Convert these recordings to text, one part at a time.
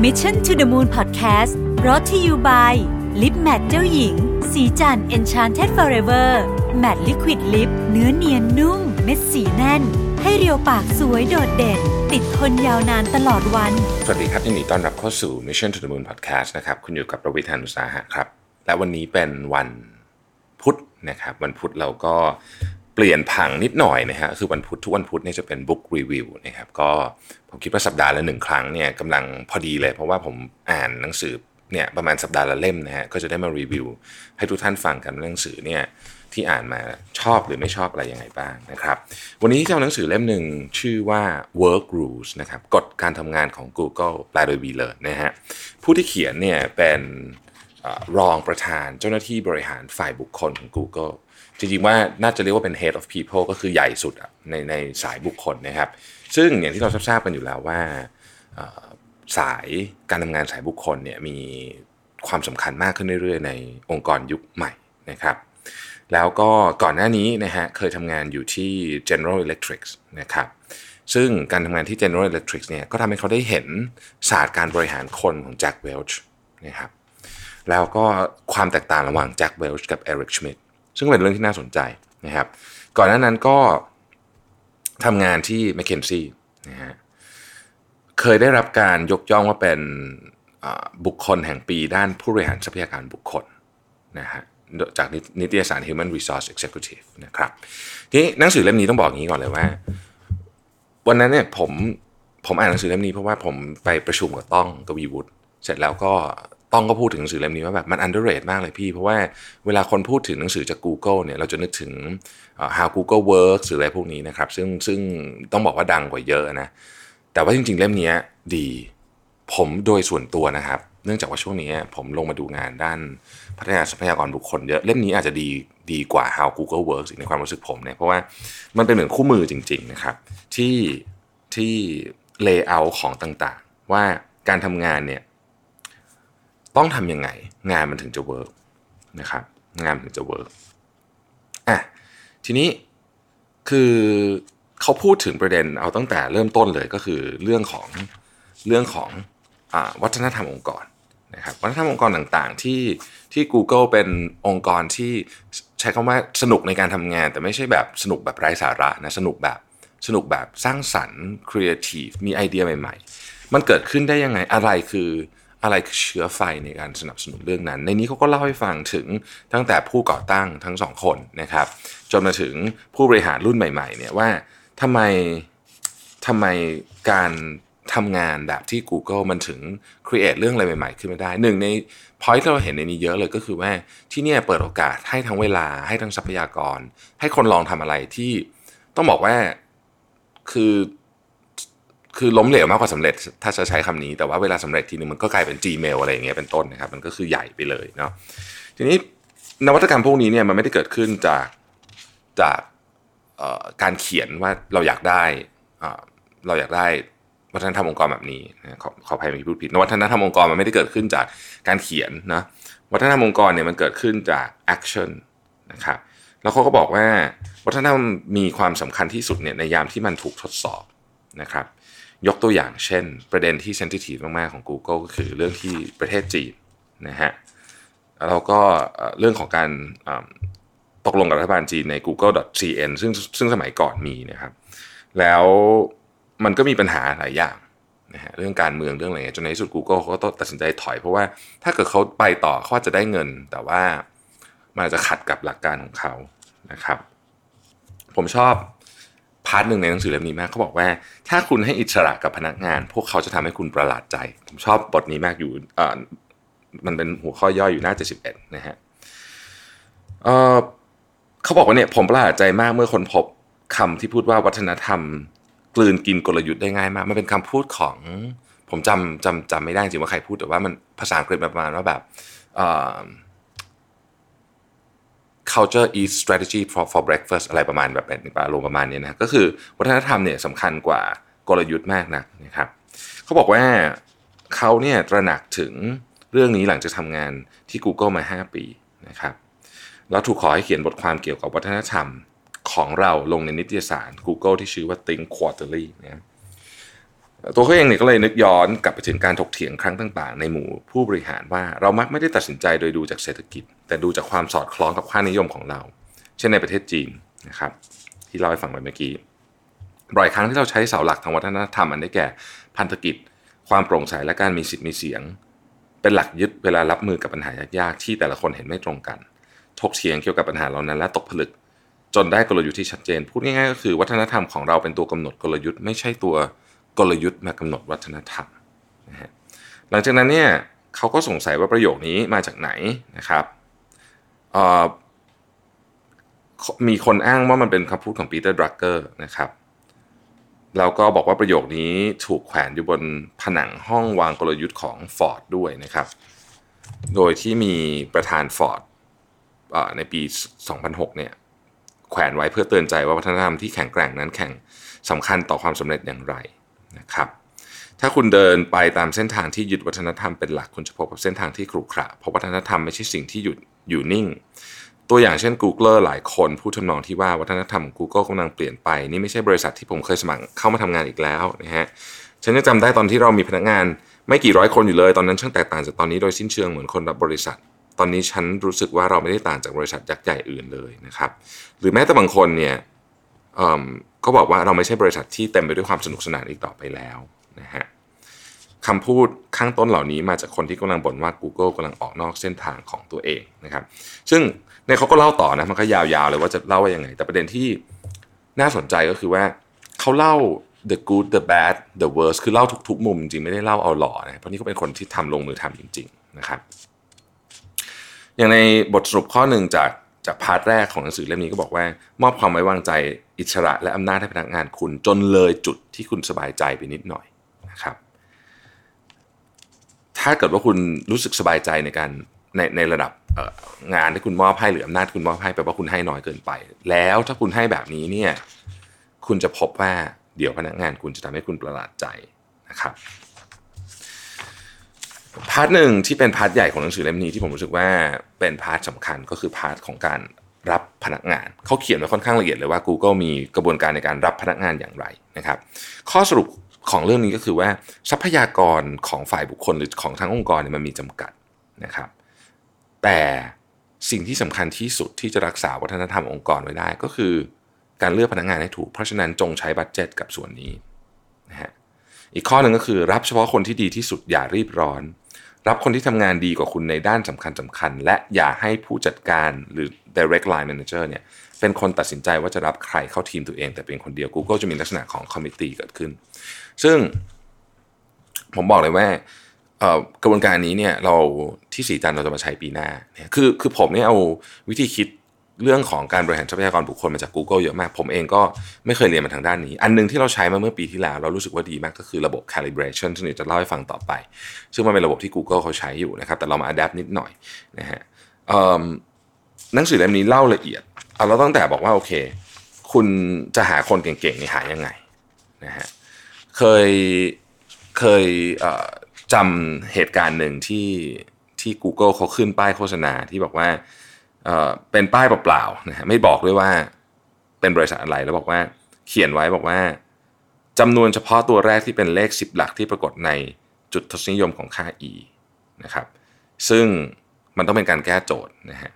Mission to the Moon Podcast รอ t ธออยู่ by ลิปแมทเจ้าหญิง สีจัน Enchanted Forever Matte Liquid Lip เนื้อเนียนนุ่ม เม็ดสีแน่น ให้เรียวปากสวยโดดเด่น ติดทนยาวนานตลอดวัน สวัสดีครับยินดีต้อนรับเข้าสู่ Mission to the Moon Podcast นะครับ คุณอยู่กับประวิทยานุสาหะครับ และวันนี้เป็นวันพุธนะครับ วันพุธเราก็เปลี่ยนผังนิดหน่อยนะฮะคือวันพุธทุกวันพุธเนี่ยจะเป็นบุ๊กรีวิวนะครับก็ ผมคิดว่าสัปดาห์ละหนึ่งครั้งเนี่ยกำลังพอดีเลย เพราะว่าผมอ่านหนังสือเนี่ยประมาณสัปดาห์ละเล่มนะฮะก็จะได้มารีวิว ให้ทุกท่านฟังกันหนังสือเนี่ยที่อ่านมาชอบหรือไม่ชอบอะไรยังไงบ้างนะครับ วันนี้จะเอาหนังสือเล่มหนึ่งชื่อว่า Work Rules นะครับกฎการทำงานของ Google แปลโดย v ีเลอร์นะฮะผู้ที่เขียนเนี่ยเป็นอรองประธานเจ้าหน้าที่บริหารฝ่ายบุคคลของ Google จริงๆว่าน่าจะเรียกว่าเป็น head of people ก็คือใหญ่สุดอะในในสายบุคคลนะครับ ซึ่งอย่างที่เราทราบกันอยู่แล้วว่าสายการทำงานสายบุคคลเนี่ยมีความสำคัญมากขึ้นเรื่อยๆ ในองค์กรยุคใหม่นะครับ แล้วก็ก่อนหน้านี้นะฮะเคยทำงานอยู่ที่ General Electric นะครับซึ่งการทำงานที่ General Electric เนี่ยก็ทำให้เขาได้เห็นศาสตร์การบริหารคนของแจ็คเวลช์นะครับแล้วก็ความแตกต่างระหว่างแจ็คเวลช์กับเอริกชมิดซึ่งเป็นเรื่องที่น่าสนใจนะครับ ก่อนหน้านั้นก็ ทำงานที่ m c k เคนซี่นะฮะเคยได้รับการยกย่องว่าเป็นบุคคลแห่งปีด้านผู้บริหารทรัพยากรบุคคลนะฮะจากนิตยสาร Human Resource Executive นะครับทีนี้หนังสือเล่มนี้ต้องบอกงี้ก่อนเลยว่า วันนั้นเนี่ยผมผมอ่านหนังสือเล่มนี้เพราะว่าผมไปประชุมกับต้องกวีวุฒิเสร็จแล้วก็ ต้องก็พูดถึงหนังสือเล่มนี้ว่าแบบมัน underrated มากเลยพี่ เพราะว่าเวลาคนพูดถึงหนังสือจาก Google เนี่ยเราจะนึกถึง how Google works หรืออะไรพวกนี้นะครับ ซึ่งซึ่งต้องบอกว่าดังกว่าเยอะนะ แต่ว่าจริง ๆ เล่มนี้ดีผมโดยส่วนตัวนะครับ เนื่องจากว่าช่วงนี้ผมลงมาดูงานด้านพัฒนาทรัพยากรบุคคลเยอะ เล่มนี้อาจจะดีดีกว่า How Google Works ในความรู้สึกผมเนี่ยเพราะว่ามันเป็นเหมือนคู่มือจริง ๆ นะครับ ที่ที่ layout ของต่างๆ ว่าการทำงานเนี่ย ต้องทำยังไง งานมันถึงจะ work นะครับงานถึงจะ work อะทีนี้คือเขาพูดถึงประเด็นเอาตั้งแต่เริ่มต้นเลยก็คือเรื่องของเรื่องของอวัฒนธรรมองค์กรนะครับวัฒนธรรมองค์กรต่างๆที่ที่ Google เป็นองค์กรที่ใช้คำว่าสนุกในการทำงาน แต่ไม่ใช่แบบสนุกแบบไร้สาระนะสนุกแบบสนุกแบบสร้างสรรค์ครีเอทีฟมีไอเดียใหม่ ๆ มันเกิดขึ้นได้ยังไงอะไรคือ อะไรคือเชื้อไฟในการสนับสนุนเรื่องนั้น ในนี้เขาก็เล่าให้ฟังถึงตั้งแต่ผู้ก่อตั้งทั้งสองคนนะครับ จนมาถึงผู้บริหารรุ่นใหม่ๆเนี่ยว่าทำไมทำไมการทำงานแบบที่ Google มันถึง create เรื่องอะไรใหม่ ๆ ขึ้นมาได้หนึ่งใน point ที่เราเห็นในนี้เยอะเลยก็คือว่าที่เนี่ยเปิดโอกาสให้ทั้งเวลาให้ทั้งทรัพยากร ให้คนลองทำอะไรที่ต้องบอกว่าคือ คือล้มเหลวมากกว่าสำเร็จ ถ้าจะใช้คำนี้แต่ว่าเวลาสำเร็จทีนึงมันก็กลายเป็น Gmail อะไรอย่างเงี้ยเป็นต้นนะครับ มันก็คือใหญ่ไปเลยเนาะทีนี้นวัตกรรมพวกนี้เนี่ยมันไม่ได้เกิดขึ้นจากจากเอ่อการเขียนว่าเราอยากได้เอ่อเราอยากได้วัฒนธรรมองค์กรแบบนี้ขอขออภัยเมื่อกี้พูดผิดวัฒนธรรมองค์กรมันไม่ได้เกิดขึ้นจากการเขียนนะวัฒนธรรมองค์กรเนี่ยมันเกิดขึ้นจาก action นะครับแล้วเขาก็บอกว่าวัฒนธรรมมีความสำคัญที่สุดเนี่ยในยามที่มันถูกทดสอบนะครับ ยกตัวอย่างเช่น ประเด็นที่เซนซิทีฟมากๆของ Google ก็คือเรื่องที่ประเทศจีนนะฮะแล้วก็เรื่องของการตกลงกับรัฐบาลจีนใน google.cn ซึ่งซึ่งสมัยก่อนมีนะครับ แล้วมันก็มีปัญหาหลายอย่างนะฮะเรื่องการเมืองเรื่องอะไรเงี้ยจนในที่สุด Google เขาก็ตัดสินใจถอยเพราะว่าถ้าเกิดเขาไปต่อเขาจจะได้เงิน แต่ว่ามันอาจจะขัดกับหลักการของเขานะครับ ผมชอบ พาร์ทหนึ่งในหนังสือเล่มนี้มากเขาบอกว่า ถ้าคุณให้อิสระกับพนักงาน พวกเขาจะทำให้คุณประหลาดใจ ผมชอบบทนี้มากอยู่เอ่อมันเป็นหัวข้อย่อยอยู่หน้า 71 นะฮะเอ่อเขาบอกว่าเนี่ยผมประหลาดใจมากเมื่อคนพบคำที่พูดว่าวัฒนธรรม กลืนกินกลยุทธ์ได้ง่ายมาก มันเป็นคำพูดของ ผมจำจำจำไม่ได้จริงว่าใครพูดแต่ว่ามันภาษาอังกฤษประมาณว่าแบบเอ่อ culture is strategy for for breakfast อะไรประมาณแบบเป็นอารมณ์ประมาณนี้นะก็คือวัฒนธรรมเนี่ยสำคัญกว่ากลยุทธ์มากนะนะครับเขาบอกว่าเขาเนี่ยตระหนักถึงเรื่องนี้หลังจากทำงานที่ Google มา 5 ปีนะครับแล้วถูกขอให้เขียนบทความเกี่ยวกับวัฒนธรรมของเราลงในนิตยสาร Google ที่ชื่อว่า Think Quarterly นะตัวเขาเองเนี่ยก็เลยนึกย้อนกลับไปถึงการถกเถียงครั้งต่าง ๆ ในหมู่ผู้บริหารว่าเรามักไม่ได้ตัดสินใจโดยดูจากเศรษฐกิจ แต่ดูจากความสอดคล้องกับค่านิยมของเรา เช่นในประเทศจีนนะครับ ที่เล่าให้ฟังไปเมื่อกี้บ่อยครั้งที่เราใช้เสาหลักทางวัฒนธรรมอันได้แก่พันธกิจ ความโปร่งใสและการมีสิทธิ์มีเสียง เป็นหลักยึดเวลารับมือกับปัญหายากๆที่แต่ละคนเห็นไม่ตรงกัน ถกเถียงเกี่ยวกับปัญหาเหล่านั้นและตกผลึก จนได้กลยุทธ์ที่ชัดเจน พูดง่ายๆก็คือวัฒนธรรมของเราเป็นตัวกำหนดกลยุทธ์ไม่ใช่ตัวกลยุทธ์มากำหนดวัฒนธรรมนะฮะหลังจากนั้นเนี่ยเขาก็สงสัยว่าประโยคนี้มาจากไหนนะครับ มีคนอ้างว่ามันเป็นคำพูดของปีเตอร์ดรักเกอร์นะครับแล้วก็บอกว่าประโยคนี้ถูกแขวนอยู่บนผนังห้องวางกลยุทธ์ของ Ford ด้วยนะครับ โดยที่มีประธาน Ford ในปี 2006 เนี่ยแขวนไว้เพื่อเตือนใจว่าวัฒนธรรมที่แข็งแกร่งนั้นแข่งสำคัญต่อความสำเร็จอย่างไรนะครับ ถ้าคุณเดินไปตามเส้นทางที่ยึดวัฒนธรรมเป็นหลักคุณจะพบกับเส้นทางที่ขรุขระเพราะวัฒนธรรมไม่ใช่สิ่งที่หยุด อยู่นิ่ง ตัวอย่างเช่น Google หลายคนพูดทำนองที่ว่าวัฒนธรรม Google กำลังเปลี่ยนไป นี่ไม่ใช่บริษัทที่ผมเคยสมัครเข้ามาทำงานอีกแล้วนะฮะฉันยังจำได้ตอนที่เรามีพนักงาน ไม่กี่ร้อยคนอยู่เลย ตอนนั้นช่างแตกต่างจากตอนนี้โดยสิ้นเชิงเหมือนคนรับบริษัท ตอนนี้ฉันรู้สึกว่าเราไม่ได้ต่างจากบริษัทยักษ์ใหญ่อื่นเลยนะครับหรือแม้แต่บางคนเนี่ยก็บอกว่าเราไม่ใช่บริษัทที่เต็มไปด้วยความสนุกสนานอีกต่อไปแล้วนะฮะ คำพูดข้างต้นเหล่านี้มาจากคนที่กำลังบ่นว่า Google กำลังออกนอกเส้นทางของตัวเองนะครับ ซึ่งในเขาก็เล่าต่อนะมันก็ยาวๆเลยว่าจะเล่าว่ายังไง แต่ประเด็นที่น่าสนใจก็คือว่าเขาเล่า the good the bad the worst คือเล่าทุกๆ มุมจริงไม่ได้เล่าเอาหล่อนะเพราะนี่เขาเป็นคนที่ทำลงมือทำจริง ๆ นะครับ อย่างในบทสรุปข้อหนึ่งจากจาก part แรกของหนังสือเล่มนี้ก็บอกว่า มอบความไว้วางใจอิสระและอำนาจให้พนักงานคุณจนเลยจุดที่คุณสบายใจไปนิดหน่อยนะครับ ถ้าเกิดว่าคุณรู้สึกสบายใจในการในในระดับงานที่คุณมอบให้หรืออำนาจคุณมอบให้แปลว่าคุณให้น้อยเกินไป แล้วถ้าคุณให้แบบนี้เนี่ยคุณจะพบว่าเดี๋ยวพนักงานคุณจะทำให้คุณประหลาดใจนะครับ part หนึ่งที่เป็น part ใหญ่ของหนังสือเล่มนี้ที่ผมรู้สึกว่าเป็น part สำคัญก็คือ part ของการรับพนักงานเขาเขียนไว้ค่อนข้างละเอียดเลยว่า Google มีกระบวนการในการรับพนักงานอย่างไรนะครับ ข้อสรุป ของเรื่องนี้ก็คือว่าทรัพยากรของฝ่ายบุคคลหรือของทั้งองค์กรเนี่ยมันมีจำกัดนะครับ แต่สิ่งที่สำคัญที่สุดที่จะรักษาวัฒนธรรมองค์กรไว้ได้ ก็คือการเลือกพนักงานให้ถูก เพราะฉะนั้นจงใช้บัตเจ็ตกับส่วนนี้นะฮะอีกข้อหนึ่งก็คือรับเฉพาะคนที่ดีที่สุดอย่ารีบร้อน รับคนที่ทำงานดีกว่าคุณในด้านสำคัญสำคัญ และอย่าให้ผู้จัดการหรือ direct line manager เนี่ยเป็นคนตัดสินใจว่าจะรับใครเข้าทีมตัวเอง แต่เป็นคนเดียว Google จะมีลักษณะของ c o m m i t t e เกิดขึ้น ซึ่งผมบอกเลยว่ากระบวนการนี้เนี่ยเราที่สีจันเราจะมาใช้ปีหน้าเนี่ยคือคือผมเนี่ยเอาวิธีคิด เรื่องของการบริหารทรัพยากรบุคคลมาจาก Google เยอะมาก ผมเองก็ไม่เคยเรียนมาทางด้านนี้ อันนึงที่เราใช้มาเมื่อปีที่แล้ว เรารู้สึกว่าดีมากก็คือระบบ calibration ซึ่งจะเล่าให้ฟังต่อไป ซึ่งมันเป็นระบบที่ Google เขาใช้อยู่นะครับ แต่เรามา adapt นิดหน่อยนะฮะหนังสือเล่มนี้เล่าละเอียด เอาเราตั้งแต่บอกว่าโอเค คุณจะหาคนเก่งๆนี่หายังไงนะฮะ เคยเคยจำเหตุการณ์หนึ่งที่ที่ Google เขาขึ้นป้ายโฆษณาที่บอกว่า เป็นป้ายเปล่าๆนะฮะไม่บอกด้วยว่าเป็นบริษัทอะไรแล้วบอกว่าเขียนไว้บอกว่าจำนวนเฉพาะตัวแรกที่เป็นเลข 10 หลักที่ปรากฏในจุดทศนิยมของค่า e นะครับ ซึ่งมันต้องเป็นการแก้โจทย์นะฮะ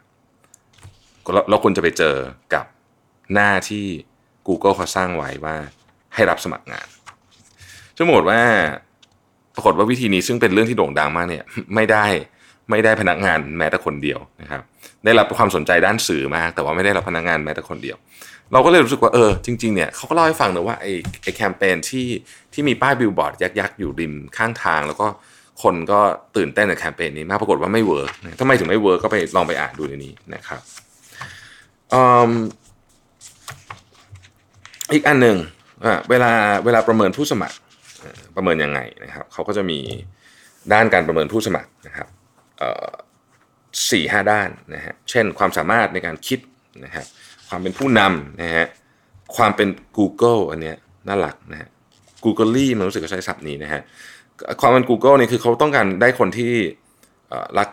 แล้วคุณจะไปเจอกับหน้าที่ Google เขาสร้างไว้ว่าให้รับสมัครงานซึ่งหมดว่าปรากฏว่าวิธีนี้ซึ่งเป็นเรื่องที่โด่งดังมากเนี่ยไม่ได้ ไม่ได้พนักงานแม้แต่คนเดียวนะครับ ได้รับความสนใจด้านสื่อมาก แต่ว่าไม่ได้รับพนักงานแม้แต่คนเดียว เราก็เลยรู้สึกว่าเออจริงๆเนี่ยเขาก็เล่าให้ฟังนะว่าไอ้ไอ้แคมเปญที่ที่มีป้ายบิลบอร์ดยักษ์ๆอยู่ริมข้างทาง แล้วก็คนก็ตื่นเต้นกับแคมเปญนี้มากปรากฏว่าไม่ workทำไมถึงไม่ work ก็ไปลองไปอ่านดูในนี้นะครับอีกอันหนึ่งเวลาเวลาประเมินผู้สมัครประเมินยังไงนะครับเขาก็จะมีด้านการประเมินผู้สมัครนะครับ สี่ห้าด้านนะฮะเช่นความสามารถในการคิดนะฮะความเป็นผู้นำนะฮะความเป็น Google อันเนี้ยน่ารักนะฮะ Google ลี่มันรู้สึกจะใช้ศัพท์นี้นะฮะความเป็น Google นี่คือเขาต้องการได้คนที่รัก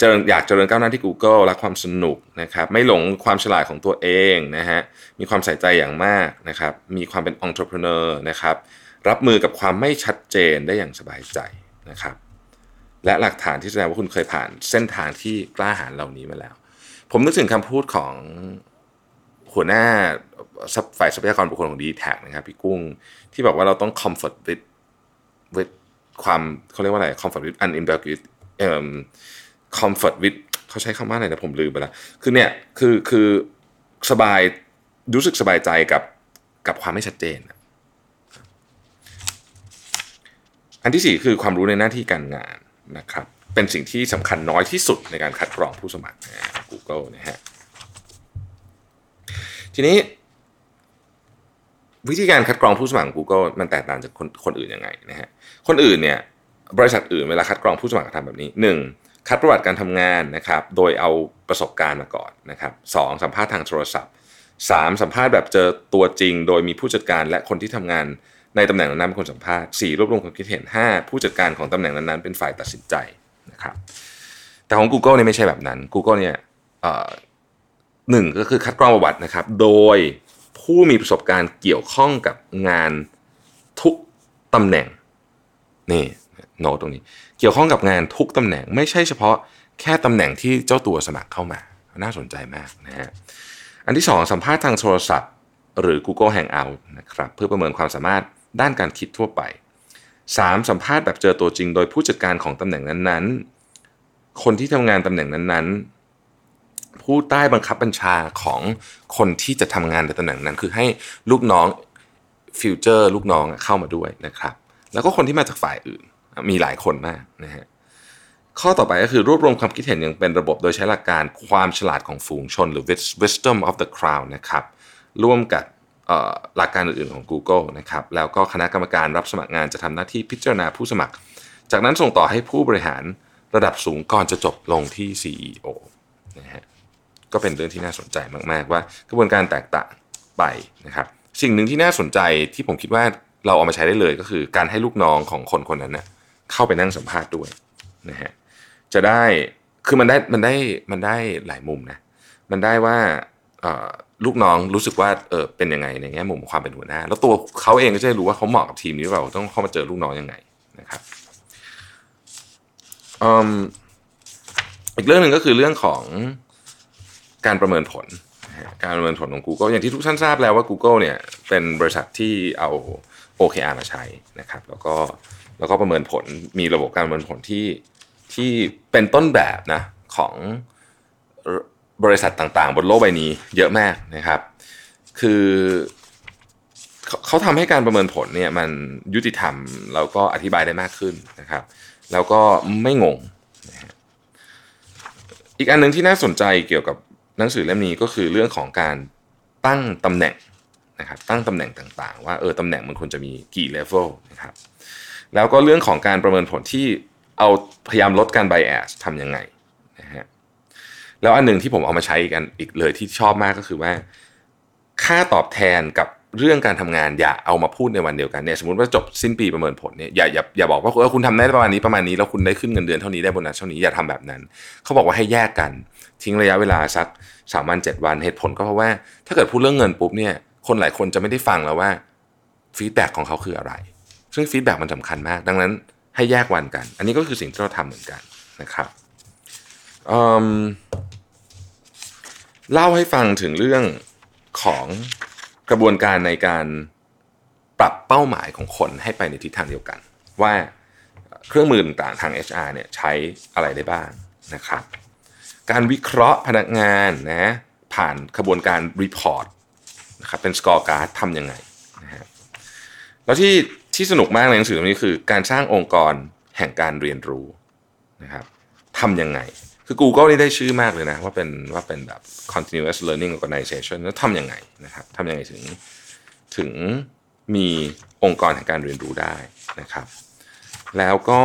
จริญอยากเจริญก้าวหน้าที่ Google รักความสนุกนะครับไม่หลงความฉลาดของตัวเองนะฮะมีความใส่ใจอย่างมากนะครับมีความเป็น entrepreneur นะครับรับมือกับความไม่ชัดเจนได้อย่างสบายใจนะครับ และหลักฐานที่แสดงว่าคุณเคยผ่านเส้นทางที่กล้าหาญเหล่านี้มาแล้ว ผมนึกถึงคำพูดของหัวหน้าฝ่ายทรัพยากรบุคคลของดีแท็นะครับพี่กุ้งที่บอกว่าเราต้อง comfort with with ความเขาเรียกว่าอะไร comfort with unambiguous เอ่อ comfort with เขาใช้คำว่าอะไรนะผมลืมไปล้วคือเนี่ยคือคือสบายรู้สึกสบายใจกับกับความไม่ชัดเจน อันที่สี่คือความรู้ในหน้าที่การงาน นะครับเป็นสิ่งที่สำคัญน้อยที่สุดในการคัดกรองผู้สมัคร Google นะฮะทีนี้ วิธีการคัดกรองผู้สมัคร Google มันแตกต่างจากคนคนอื่นยังไงนะฮะคนอื่นเนี่ยบริษัทอื่นเวลาคัดกรองผู้สมัครทำแบบนี้ 1. คัดประวัติการทำงานนะครับโดยเอาประสบการณ์มาก่อนนะครับสสัมภาษณ์ทางโทรศัพท์ 3. สัมภาษณ์แบบเจอตัวจริง โดยมีผู้จัดการและคนที่ทำงาน ในตำแหน่งนั้นเป็นคนสัมภาษณ์ 4. รวบรวมความคิดเห็น 5. ผู้จัดการของตำแหน่งนั้นๆเป็นฝ่ายตัดสินใจนะครับแต่ของ Google เนี่ยไม่ใช่แบบนั้น Google เนี่ยหนึ่งก็คือคัดกรองประวัตินะครับ โดยผู้มีประสบการณ์เกี่ยวข้องกับงานทุกตำแหน่งนี่โน้ตตรงนี้ เกี่ยวข้องกับงานทุกตำแหน่ง ไม่ใช่เฉพาะแค่ตำแหน่งที่เจ้าตัวสมัครเข้ามา น่าสนใจมากนะฮะอันที่ 2 สัมภาษณ์ทางโทรศัพท์ หรือ Google Hangout นะครับเพื่อประเมินความสามารถ ด้านการคิดทั่วไป 3. สัมภาษณ์แบบเจอตัวจริง โดยผู้จัดการของตำแหน่งนั้นๆ คนที่ทำงานตำแหน่งนั้นๆ ผู้ใต้บังคับบัญชาของคนที่จะทำงานในตำแหน่งนั้น คือให้ลูกน้องฟิวเจอร์ลูกน้องเข้ามาด้วยนะครับ แล้วก็คนที่มาจากฝ่ายอื่นมีหลายคนมากนะฮะข้อต่อไปก็คือรวบรวมความคิดเห็นอย่างเป็นระบบโดยใช้หลักการความฉลาดของฝูงชนหรือ wisdom of the crowd นะครับร่วมกับ หลักการอื่นๆของ Google นะครับแล้วก็คณะกรรมการรับสมัครงานจะทำหน้าที่พิจารณาผู้สมัคร จากนั้นส่งต่อให้ผู้บริหารระดับสูงก่อนจะจบลงที่ CEO นะฮะก็เป็นเรื่องที่น่าสนใจมากๆ ว่ากระบวนการแตกต่างไปนะครับสิ่งหนึ่งที่น่าสนใจที่ผมคิดว่าเราเอามาใช้ได้เลยก็คือการให้ลูกน้องของคนคนนั้นเนะ่ยเข้าไปนั่งสัมภาษณ์ด้วยนะฮะจะได้คือมันได้มันได้มันได้หลายมุมนะมันได้ว่า ลูกน้องรู้สึกว่าเออเป็นยังไงในแง่มุมความเป็นหัวหน้า แล้วตัวเขาเองก็จะรู้ว่าเขาเหมาะกับทีมนี้เราต้องเข้ามาเจอลูกน้องยังไงนะครับอีกเรื่องหนึ่งก็คือเรื่องของการประเมินผล การประเมินผลของ Google อย่างที่ทุกท่านทราบแล้วว่า Google เนี่ยเป็นบริษัทที่เอา OKR มาใช้นะครับ แล้วก็แล้วก็ประเมินผลมีระบบการประเมินผลที่ที่เป็นต้นแบบนะของ บริษัทต่างๆ บนโลกใบนี้เยอะมากนะครับ คือเขาทำให้การประเมินผลเนี่ยมันยุติธรรมแล้วก็อธิบายได้มากขึ้นนะครับ แล้วก็ไม่งงนะฮะอีกอันหนึ่งที่น่าสนใจเกี่ยวกับหนังสือเล่มนี้ก็คือเรื่องของการตั้งตำแหน่งนะครับตั้งตำแหน่งต่างๆ ว่าเออตำแหน่งมันควรจะมีกี่เลเวลนะครับแล้วก็เรื่องของการประเมินผลที่เอาพยายามลดการไบแอสทำยังไงนะฮะ แล้วอันหนึ่งที่ผมเอามาใช้กันอีกเลยที่ชอบมากก็คือว่า ค่าตอบแทนกับเรื่องการทำงานอย่าเอามาพูดในวันเดียวกันเนี่ยสมมติว่าจบสิ้นปีประเมินผลเนี่ยอย่าอย่าอย่าบอกว่าเออคุณทำได้ประมาณนี้ประมาณนี้แล้วคุณได้ขึ้นเงินเดือนเท่านี้ได้โบนัสเท่านี้อย่าทำแบบนั้น เขาบอกว่าให้แยกกัน ทิ้งระยะเวลาสักสามวันเจ็ดวันเหตุผลก็เพราะว่า ถ้าเกิดพูดเรื่องเงินปุ๊บเนี่ยคนหลายคนจะไม่ได้ฟังแล้วว่า feedback ของเขาคืออะไร ซึ่ง feedback มันสำคัญมาก ดังนั้นให้แยกวันกัน อันนี้ก็คือสิ่งที่เราทำเหมือนกันนะครับ เล่าให้ฟังถึงเรื่องของกระบวนการในการปรับเป้าหมายของคนให้ไปในทิศทางเดียวกัน ว่าเครื่องมือต่างๆทาง HR เนี่ยใช้อะไรได้บ้างนะครับ การวิเคราะห์พนักงานนะผ่านกระบวนการ report นะครับเป็น scorecard ทำยังไงนะฮะแล้วที่ที่สนุกมากในหนังสือเล่มนี้คือ การสร้างองค์กรแห่งการเรียนรู้นะครับทำยังไง คือ Google นี่ได้ชื่อมากเลยนะว่าเป็นว่าเป็นแบบ continuous learning organization แล้วทำยังไงนะครับทำยังไงถึงถึงมีองค์กรแห่งการเรียนรู้ได้นะครับ แล้วก็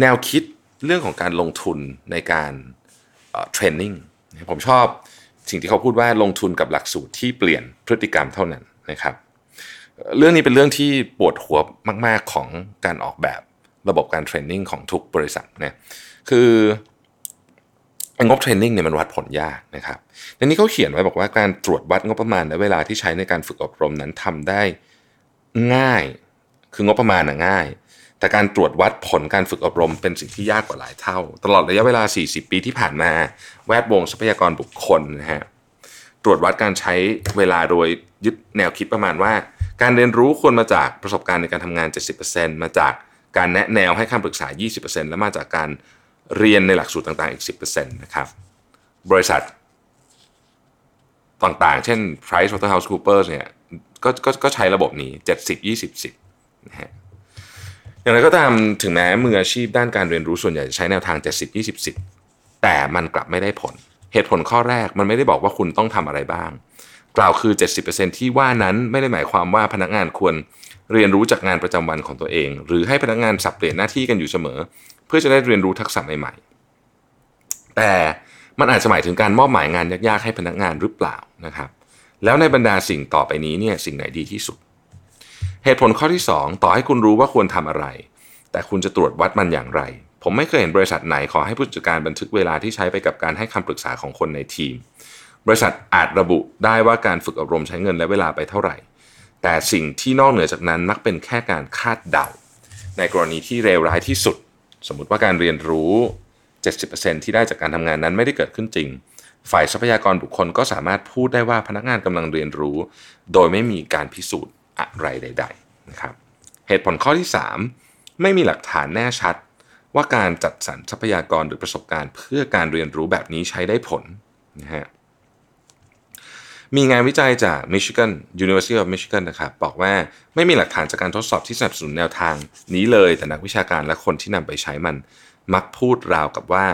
แนวคิดเรื่องของการลงทุนในการเทรนนิ่งผมชอบสิ่งที่เขาพูดว่าลงทุนกับหลักสูตรที่เปลี่ยนพฤติกรรมเท่านั้นนะครับ เรื่องนี้เป็นเรื่องที่ปวดหัวมาก ๆของการออกแบบ ระบบการเทรนนิ่งของทุกบริษัทเนี่ยคืองบเทรนนิ่งเนี่ยมันวัดผลยากนะครับในนี้เขาเขียนไว้บอกว่าการตรวจวัดงบประมาณและเวลาที่ใช้ในการฝึกอบรมนั้นทำได้ง่าย คืองบประมาณน่ะง่าย แต่การตรวจวัดผลการฝึกอบรมเป็นสิ่งที่ยากกว่าหลายเท่า ตลอดระยะเวลา 40 ปีที่ผ่านมา แวดวงทรัพยากรบุคคลนะฮะตรวจวัดการใช้เวลาโดยยึดแนวคิดประมาณว่า การเรียนรู้ควรมาจากประสบการณ์ในการทำงาน 70%มาจาก การแนะแนวให้คำปรึกษา 20%และมาจากการเรียนในหลักสูตรต่างๆ อีก 10%นะครับ บริษัทต่างๆ เช่น Price Waterhouse Coopers เนี่ยก็ก็ก็ใช้ระบบนี้ 70 20 10นะฮะอย่างไรก็ตามถึงแม้มืออาชีพด้านการเรียนรู้ส่วนใหญ่จะใช้แนวทาง 70 20 10 แต่มันกลับไม่ได้ผล เหตุผลข้อแรกมันไม่ได้บอกว่าคุณต้องทำอะไรบ้าง กล่าวคือ 70%ที่ว่านั้นไม่ได้หมายความว่าพนักงานควรเรียนรู้จากงานประจำวันของตัวเอง หรือให้พนักงานสับเปลี่ยนหน้าที่กันอยู่เสมอ เพื่อจะได้เรียนรู้ทักษะใหม่ๆ แต่มันอาจจะหมายถึงการมอบหมายงานยากๆให้พนักงานหรือเปล่านะครับ แล้วในบรรดาสิ่งต่อไปนี้เนี่ยสิ่งไหนดีที่สุด เหตุผลข้อที่ 2 ต่อให้คุณรู้ว่าควรทำอะไร แต่คุณจะตรวจวัดมันอย่างไร ผมไม่เคยเห็นบริษัทไหนขอให้ผู้จัดการบันทึกเวลาที่ใช้ไปกับการให้คำปรึกษาของคนในทีม บริษัทอาจระบุได้ว่าการฝึกอบรมใช้เงินและเวลาไปเท่าไหร่ แต่สิ่งที่นอกเหนือจากนั้นมักเป็นแค่การคาดเดา ในกรณีที่เลวร้ายที่สุด สมมุติว่าการเรียนรู้ 70%ที่ได้จากการทำงานนั้นไม่ได้เกิดขึ้นจริง ฝ่ายทรัพยากรบุคคลก็สามารถพูดได้ว่าพนักงานกำลังเรียนรู้ โดยไม่มีการพิสูจน์อะไรใด ๆ นะครับ เหตุผลข้อที่ 3 ไม่มีหลักฐานแน่ชัดว่าการจัดสรรทรัพยากรหรือประสบการณ์ เพื่อการเรียนรู้แบบนี้ใช้ได้ผลนะฮะ มีงานวิจัยจาก Michigan University of Michigan นะครับบอกว่าไม่มีหลักฐานจากการทดสอบที่สนับสนุนแนวทางนี้เลย แต่นักวิชาการและคนที่นำไปใช้มัน มักพูดราวกับว่า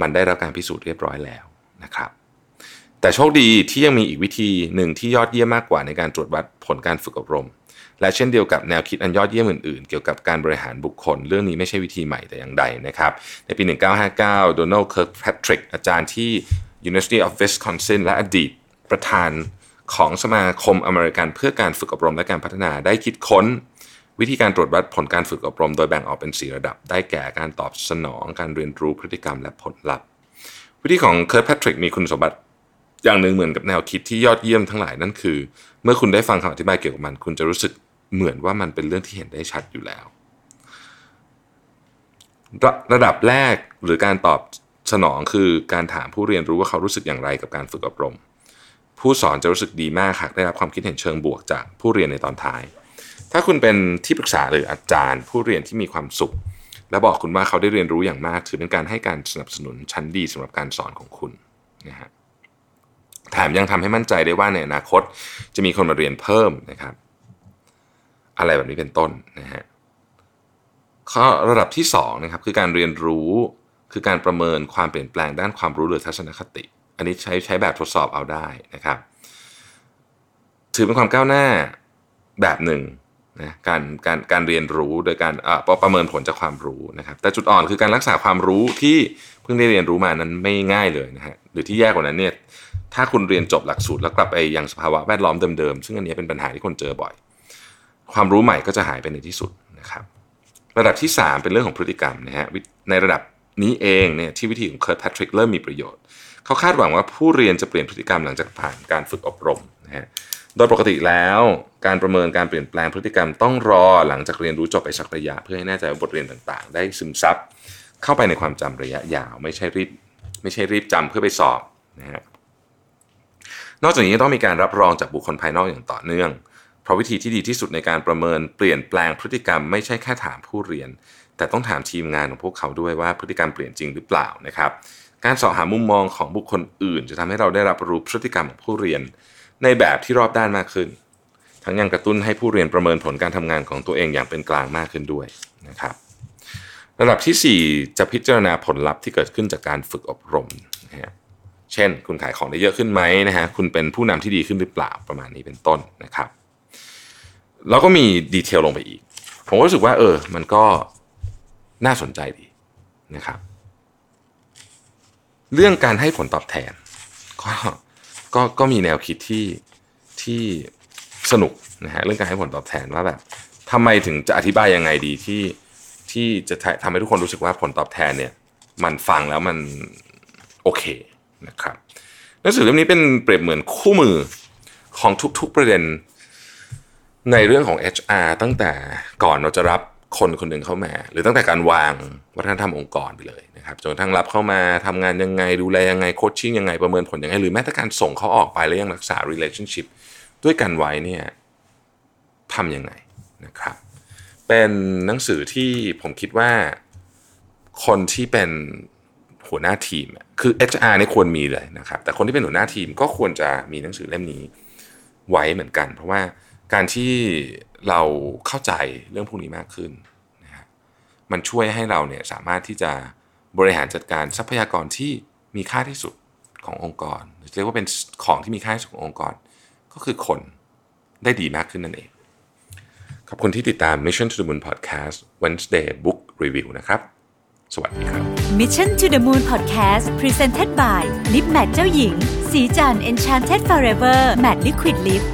มันได้รับการพิสูจน์เรียบร้อยแล้วนะครับแต่โชคดีที่ยังมีอีกวิธีหนึ่งที่ยอดเยี่ยมมากกว่าในการตรวจวัดผลการฝึกอบรม และเช่นเดียวกับแนวคิดอันยอดเยี่ยมอื่นๆ เกี่ยวกับการบริหารบุคคล เรื่องนี้ไม่ใช่วิธีใหม่แต่อย่างใดนะครับ ในปี 1959 โดนัลด์เคิร์กแพทริกอาจารย์ที่ University of Wisconsin และอดีต ประธานของสมาคมอเมริกันเพื่อการฝึกอบรมและการพัฒนาได้คิดค้น วิธีการตรวจวัดผลการฝึกอบรม โดยแบ่งออกเป็น 4 ระดับ ได้แก่การตอบสนอง การเรียนรู้พฤติกรรมและผลลัพธ์ วิธีของเคิร์ t แพทริกมีคุณสมบัติอย่างหนึ่งเหมือนกับแนวคิดที่ยอดเยี่ยมทั้งหลายนั่นคือ เมื่อคุณได้ฟังคำอธิบายเกี่ยวกับมัน คุณจะรู้สึกเหมือนว่ามันเป็นเรื่องที่เห็นได้ชัดอยู่แล้ว ระระดับแรกหรือการตอบสนองคือการถามผู้เรียนรู้ว่าเขารู้สึกอย่างไรกับการฝึกอบรม ผู้สอนจะรู้สึกดีมากหากได้รับความคิดเห็นเชิงบวกจากผู้เรียนในตอนท้าย ถ้าคุณเป็นที่ปรึกษาหรืออาจารย์ผู้เรียนที่มีความสุข และบอกคุณว่าเขาได้เรียนรู้อย่างมาก ถือเป็นการให้การสนับสนุนชั้นดีสำหรับการสอนของคุณนะฮะแถมยังทำให้มั่นใจได้ว่าในอนาคตจะมีคนมาเรียนเพิ่มนะครับ อะไรแบบนี้เป็นต้นนะฮะข้อระดับที่2นะครับคือการเรียนรู้คือการประเมินความเปลี่ยนแปลงด้านความรู้หรือทัศนคติ อันนี้ใช้ใช้แบบทดสอบเอาได้นะครับ ถือเป็นความก้าวหน้าแบบหนึ่งนะการการการเรียนรู้โดยการประเมินผลจากความรู้นะครับ แต่จุดอ่อนคือการรักษาความรู้ที่เพิ่งได้เรียนรู้มานั้นไม่ง่ายเลยนะฮะหรือที่แย่กว่านั้นเนี่ยถ้าคุณเรียนจบหลักสูตรแล้วกลับไปยังสภาวะแวดล้อมเดิมๆ ซึ่งอันนี้เป็นปัญหาที่คนเจอบ่อย ความรู้ใหม่ก็จะหายไปในที่สุดนะครับ ระดับที่ 3 เป็นเรื่องของพฤติกรรมนะฮะในระดับนี้เองเนี่ยที่วิธีของเคิร์ตแพทริกเริ่มมีประโยชน์ เขาคาดหวังว่าผู้เรียนจะเปลี่ยนพฤติกรรมหลังจากผ่านการฝึกอบรมนะฮะโดยปกติแล้วการประเมินการเปลี่ยนแปลงพฤติกรรมต้องรอหลังจากเรียนรู้จบไปสักระยะ เพื่อให้แน่ใจว่าบทเรียนต่างๆ ได้ซึมซับเข้าไปในความจำระยะยาว ไม่ใช่รีบไม่ใช่รีบจำเพื่อไปสอบนะฮะนอกจากนี้ต้องมีการรับรองจากบุคคลภายนอกอย่างต่อเนื่อง เพราะวิธีที่ดีที่สุดในการประเมินเปลี่ยนแปลงพฤติกรรมไม่ใช่แค่ถามผู้เรียน แต่ต้องถามทีมงานของพวกเขาด้วยว่าพฤติกรรมเปลี่ยนจริงหรือเปล่านะครับ การสอบหามุมมองของบุคคลอื่น จะทำให้เราได้รับรู้พฤติกรรมของผู้เรียน ในแบบที่รอบด้านมากขึ้น ทั้งยังกระตุ้นให้ผู้เรียนประเมินผลการทำงานของตัวเองอย่างเป็นกลางมากขึ้นด้วยนะครับ ระดับที่ 4 จะพิจารณาผลลัพธ์ที่เกิดขึ้นจากการฝึกอบรมนะฮะเช่น คุณขายของได้เยอะขึ้นไหมนะฮะคุณเป็นผู้นำที่ดีขึ้นหรือเปล่าประมาณนี้เป็นต้นนะครับแล้วก็มีดีเทลลงไปอีก ผมก็รู้สึกว่าเออ มันก็น่าสนใจดีนะครับ เรื่องการให้ผลตอบแทนก็ก็ก็มีแนวคิดที่ที่สนุกนะฮะเรื่องการให้ผลตอบแทนว่าแบบทำไมถึงจะอธิบายยังไงดีที่ที่จะทำให้ทุกคนรู้สึกว่าผลตอบแทนเนี่ย มันฟังแล้วมันโอโอเคนะครับหนังสือเล่มนี้เป็นเปรียบเหมือนคู่มือของทุกๆประเด็นในเรื่องของ HR ตั้งแต่ก่อนเราจะรับ คนคนหนึ่งเข้ามา หรือตั้งแต่การวางวัฒนธรรมองค์กรไปเลยนะครับจนทั้งรับเข้ามาทำงานยังไงดูแลยังไงโคชชิ่งยังไงประเมินผลยังไงหรือแม้แต่การส่งเขาออกไปแล้วยังรักษา relationship ด้วยกันไว้เนี่ยทำยังไงนะครับ เป็นหนังสือที่ผมคิดว่าคนที่เป็นหัวหน้าทีมคือ HR นี่ควรมีเลยนะครับ แต่คนที่เป็นหัวหน้าทีมก็ควรจะมีหนังสือเล่มนี้ไว้เหมือนกัน เพราะว่า การที่เราเข้าใจเรื่องพวกนี้มากขึ้นนะฮะมันช่วยให้เราเนี่ยสามารถที่จะบริหารจัดการทรัพยากรที่มีค่าที่สุดขององค์กรเรียกว่าเป็นของที่มีค่าที่สุดขององค์กร ก็คือคนได้ดีมากขึ้นนั่นเอง ขอบคุณที่ติดตาม Mission to the Moon Podcast Wednesday Book Review นะครับ สวัสดีครับ Mission to the Moon Podcast Presented by Lip Matte เจ้าหญิง สีจัน Enchanted Forever Matte Liquid Lip